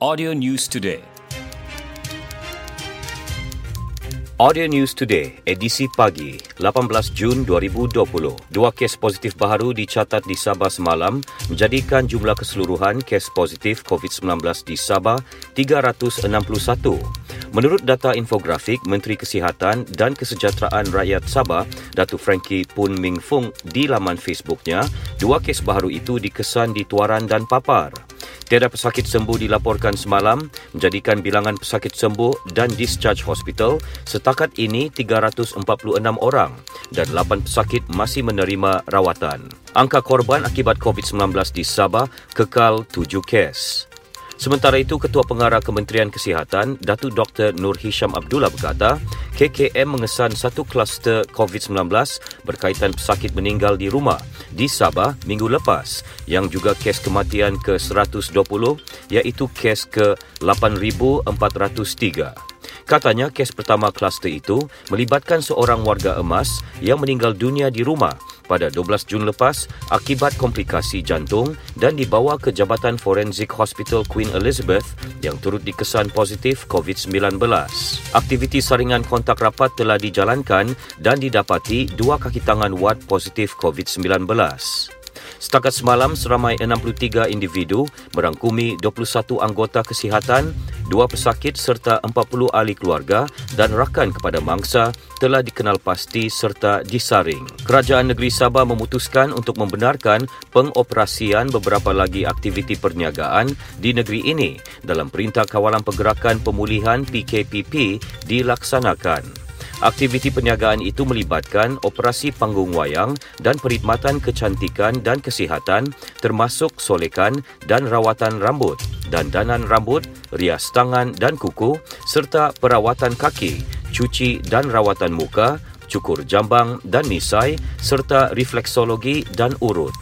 Audio News Today. Audio News Today, edisi pagi, 18 Jun 2020. Dua kes positif baru dicatat di Sabah semalam, menjadikan jumlah keseluruhan kes positif COVID-19 di Sabah 361. Menurut data infografik Menteri Kesihatan dan Kesejahteraan Rakyat Sabah, Datu Frankie Pun Ming Fung di laman Facebooknya, dua kes baru itu dikesan di Tuaran dan Papar. Tiada pesakit sembuh dilaporkan semalam, menjadikan bilangan pesakit sembuh dan discharge hospital setakat ini 346 orang dan 8 pesakit masih menerima rawatan. Angka korban akibat COVID-19 di Sabah kekal 7 kes. Sementara itu, Ketua Pengarah Kementerian Kesihatan, Datu Dr. Nur Hisham Abdullah berkata, KKM mengesan satu kluster COVID-19 berkaitan pesakit meninggal di rumah di Sabah minggu lepas yang juga kes kematian ke-120 iaitu kes ke-8403. Katanya kes pertama kluster itu melibatkan seorang warga emas yang meninggal dunia di rumah pada 12 Jun lepas akibat komplikasi jantung dan dibawa ke Jabatan Forensik Hospital Queen Elizabeth yang turut dikesan positif COVID-19. Aktiviti saringan kontak rapat telah dijalankan dan didapati dua kaki tangan wad positif COVID-19. Setakat semalam, seramai 63 individu merangkumi 21 anggota kesihatan, dua pesakit serta 40 ahli keluarga dan rakan kepada mangsa telah dikenal pasti serta disaring. Kerajaan Negeri Sabah memutuskan untuk membenarkan pengoperasian beberapa lagi aktiviti perniagaan di negeri ini dalam Perintah Kawalan Pergerakan Pemulihan PKPP dilaksanakan. Aktiviti perniagaan itu melibatkan operasi panggung wayang dan perkhidmatan kecantikan dan kesihatan termasuk solekan dan rawatan rambut, dandanan rambut, rias tangan dan kuku serta perawatan kaki, cuci dan rawatan muka, cukur jambang dan nisai serta refleksologi dan urut.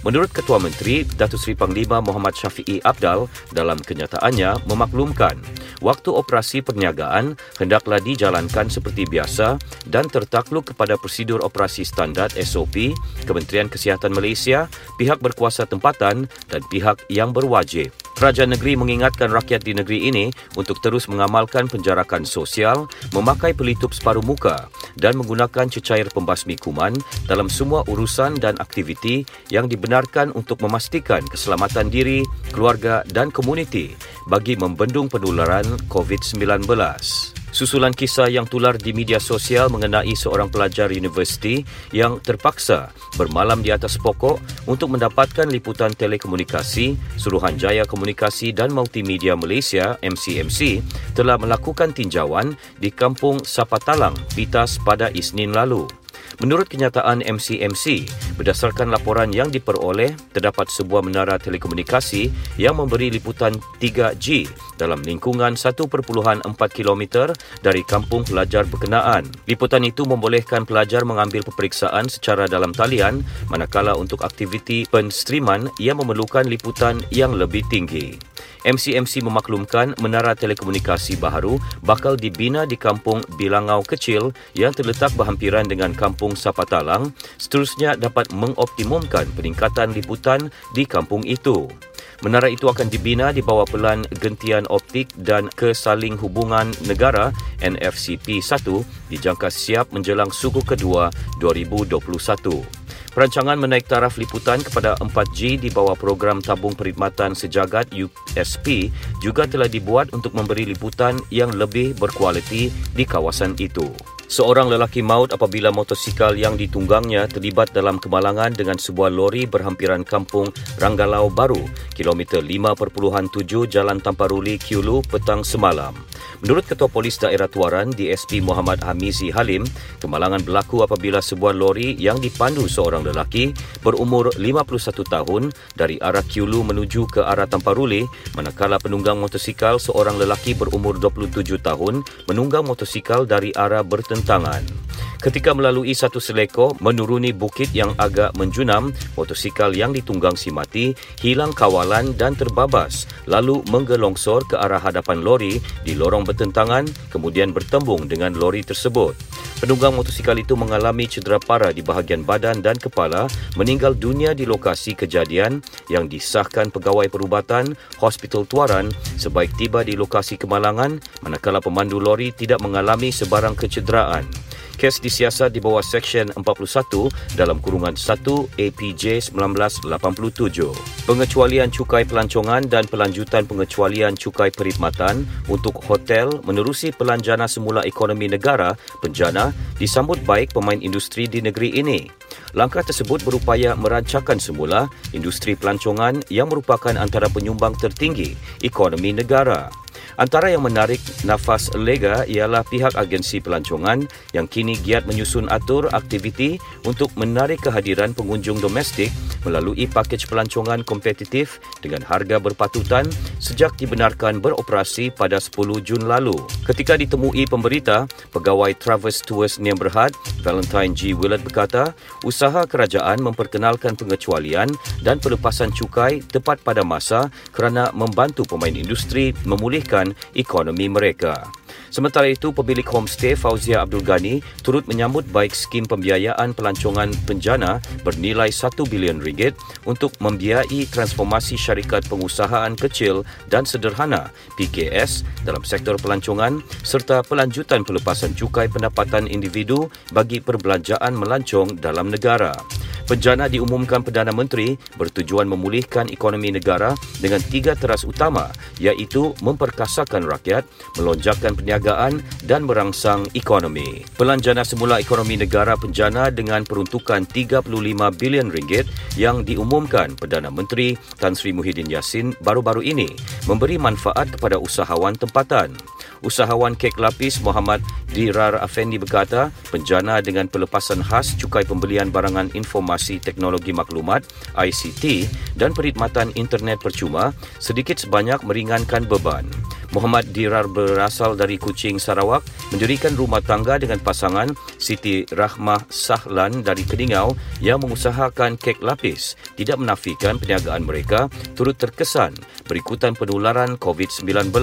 Menurut Ketua Menteri, Datuk Seri Panglima Muhammad Syafiee Abdal dalam kenyataannya memaklumkan waktu operasi perniagaan hendaklah dijalankan seperti biasa dan tertakluk kepada prosedur operasi standard SOP Kementerian Kesihatan Malaysia, pihak berkuasa tempatan dan pihak yang berwajib. Kerajaan negeri mengingatkan rakyat di negeri ini untuk terus mengamalkan penjarakan sosial, memakai pelitup separuh muka dan menggunakan cecair pembasmi kuman dalam semua urusan dan aktiviti yang dibenarkan untuk memastikan keselamatan diri, keluarga dan komuniti bagi membendung penularan COVID-19. Susulan kisah yang tular di media sosial mengenai seorang pelajar universiti yang terpaksa bermalam di atas pokok untuk mendapatkan liputan telekomunikasi, Suruhanjaya Komunikasi dan Multimedia Malaysia MCMC telah melakukan tinjauan di Kampung Sapatalang, Pitas pada Isnin lalu. Menurut kenyataan MCMC, berdasarkan laporan yang diperoleh, terdapat sebuah menara telekomunikasi yang memberi liputan 3G dalam lingkungan 1.4 km dari kampung pelajar berkenaan. Liputan itu membolehkan pelajar mengambil peperiksaan secara dalam talian manakala untuk aktiviti penstreaman yang memerlukan liputan yang lebih tinggi. MCMC memaklumkan menara telekomunikasi baharu bakal dibina di kampung Bilangau Kecil yang terletak berhampiran dengan kampung Sapatalang seterusnya dapat mengoptimumkan peningkatan liputan di kampung itu. Menara itu akan dibina di bawah pelan gentian optik dan kesaling hubungan negara NFCP 1 dijangka siap menjelang suku kedua 2021. Perancangan menaik taraf liputan kepada 4G di bawah program tabung perkhidmatan sejagat USP juga telah dibuat untuk memberi liputan yang lebih berkualiti di kawasan itu. Seorang lelaki maut apabila motosikal yang ditunggangnya terlibat dalam kemalangan dengan sebuah lori berhampiran kampung Ranggalau Baru, kilometer 5.7 Jalan Tamparuli, Kiulu, petang semalam. Menurut Ketua Polis Daerah Tuaran, DSP Muhammad Hamizi Halim, kemalangan berlaku apabila sebuah lori yang dipandu seorang lelaki berumur 51 tahun dari arah Kiulu menuju ke arah Tamparuli, manakala penunggang motosikal seorang lelaki berumur 27 tahun menunggang motosikal dari arah bertentangan bertentangan. Ketika melalui satu selekor menuruni bukit yang agak menjunam, motosikal yang ditunggang si mati hilang kawalan dan terbabas lalu menggelongsor ke arah hadapan lori di lorong bertentangan kemudian bertembung dengan lori tersebut. Penunggang motosikal itu mengalami cedera parah di bahagian badan dan kepala, meninggal dunia di lokasi kejadian yang disahkan pegawai perubatan Hospital Tuaran sebaik tiba di lokasi kemalangan manakala pemandu lori tidak mengalami sebarang kecederaan. Kes disiasat di bawah Seksyen 41 dalam kurungan 1 APJ 1987. Pengecualian cukai pelancongan dan pelanjutan pengecualian cukai perkhidmatan untuk hotel menerusi pelanjana semula ekonomi negara penjana disambut baik pemain industri di negeri ini. Langkah tersebut berupaya merancangkan semula industri pelancongan yang merupakan antara penyumbang tertinggi ekonomi negara. Antara yang menarik nafas lega ialah pihak agensi pelancongan yang kini giat menyusun atur aktiviti untuk menarik kehadiran pengunjung domestik melalui pakej pelancongan kompetitif dengan harga berpatutan sejak dibenarkan beroperasi pada 10 Jun lalu. Ketika ditemui pemberita, pegawai Travis Tours Niam Berhad, Valentine G. Willard berkata, usaha kerajaan memperkenalkan pengecualian dan pelepasan cukai tepat pada masa kerana membantu pemain industri memulihkan ekonomi mereka. Sementara itu, pemilik homestay Fauzia Abdul Ghani turut menyambut baik skim pembiayaan pelancongan penjana bernilai 1 bilion ringgit untuk membiayai transformasi syarikat pengusahaan kecil dan sederhana PKS dalam sektor pelancongan serta pelanjutan pelepasan cukai pendapatan individu bagi perbelanjaan melancong dalam negara. Penjana diumumkan Perdana Menteri bertujuan memulihkan ekonomi negara dengan tiga teras utama iaitu memperkasakan rakyat, melonjakkan perniagaan dan merangsang ekonomi. Pelanjana semula ekonomi negara penjana dengan peruntukan 35 bilion ringgit yang diumumkan Perdana Menteri Tan Sri Muhyiddin Yassin baru-baru ini memberi manfaat kepada usahawan tempatan. Usahawan kek lapis Muhammad Dirar Afendi berkata, penjana dengan pelepasan khas cukai pembelian barangan informasi teknologi maklumat ICT dan perkhidmatan internet percuma sedikit sebanyak meringankan beban. Muhammad Dirar berasal dari Kuching, Sarawak, mendirikan rumah tangga dengan pasangan Siti Rahmah Sahlan dari Keningau yang mengusahakan kek lapis. Tidak menafikan perniagaan mereka turut terkesan berikutan penularan COVID-19.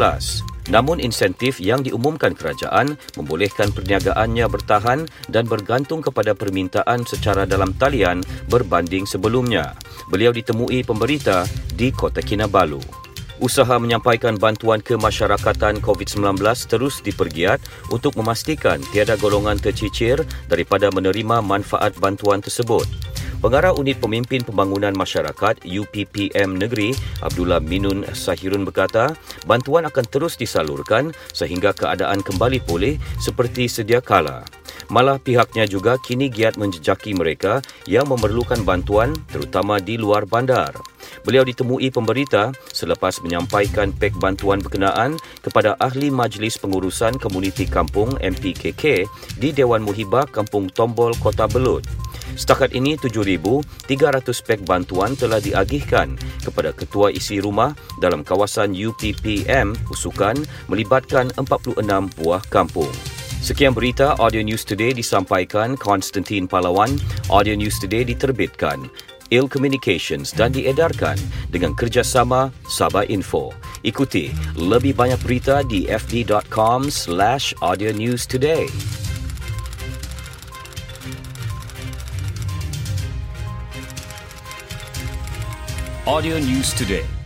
Namun insentif yang diumumkan kerajaan membolehkan perniagaannya bertahan dan bergantung kepada permintaan secara dalam talian berbanding sebelumnya. Beliau ditemui pemberita di Kota Kinabalu. Usaha menyampaikan bantuan ke masyarakatan COVID-19 terus dipergiat untuk memastikan tiada golongan tercicir daripada menerima manfaat bantuan tersebut. Pengarah Unit Pemimpin Pembangunan Masyarakat UPPM Negeri Abdullah Minun Sahirun berkata, bantuan akan terus disalurkan sehingga keadaan kembali pulih seperti sedia kala. Malah pihaknya juga kini giat menjejaki mereka yang memerlukan bantuan terutama di luar bandar. Beliau ditemui pemberita selepas menyampaikan pek bantuan berkenaan kepada Ahli Majlis Pengurusan Komuniti Kampung MPKK di Dewan Muhibah Kampung Tombol, Kota Belut. Setakat ini 7,300 pek bantuan telah diagihkan kepada ketua isi rumah dalam kawasan UPPM Usukan melibatkan 46 buah kampung. Sekian berita Audio News Today disampaikan Konstantin Palawan. Audio News Today diterbitkan Il Communications dan diedarkan dengan kerjasama Sabah Info. Ikuti lebih banyak berita di audio news today. Audio News Today.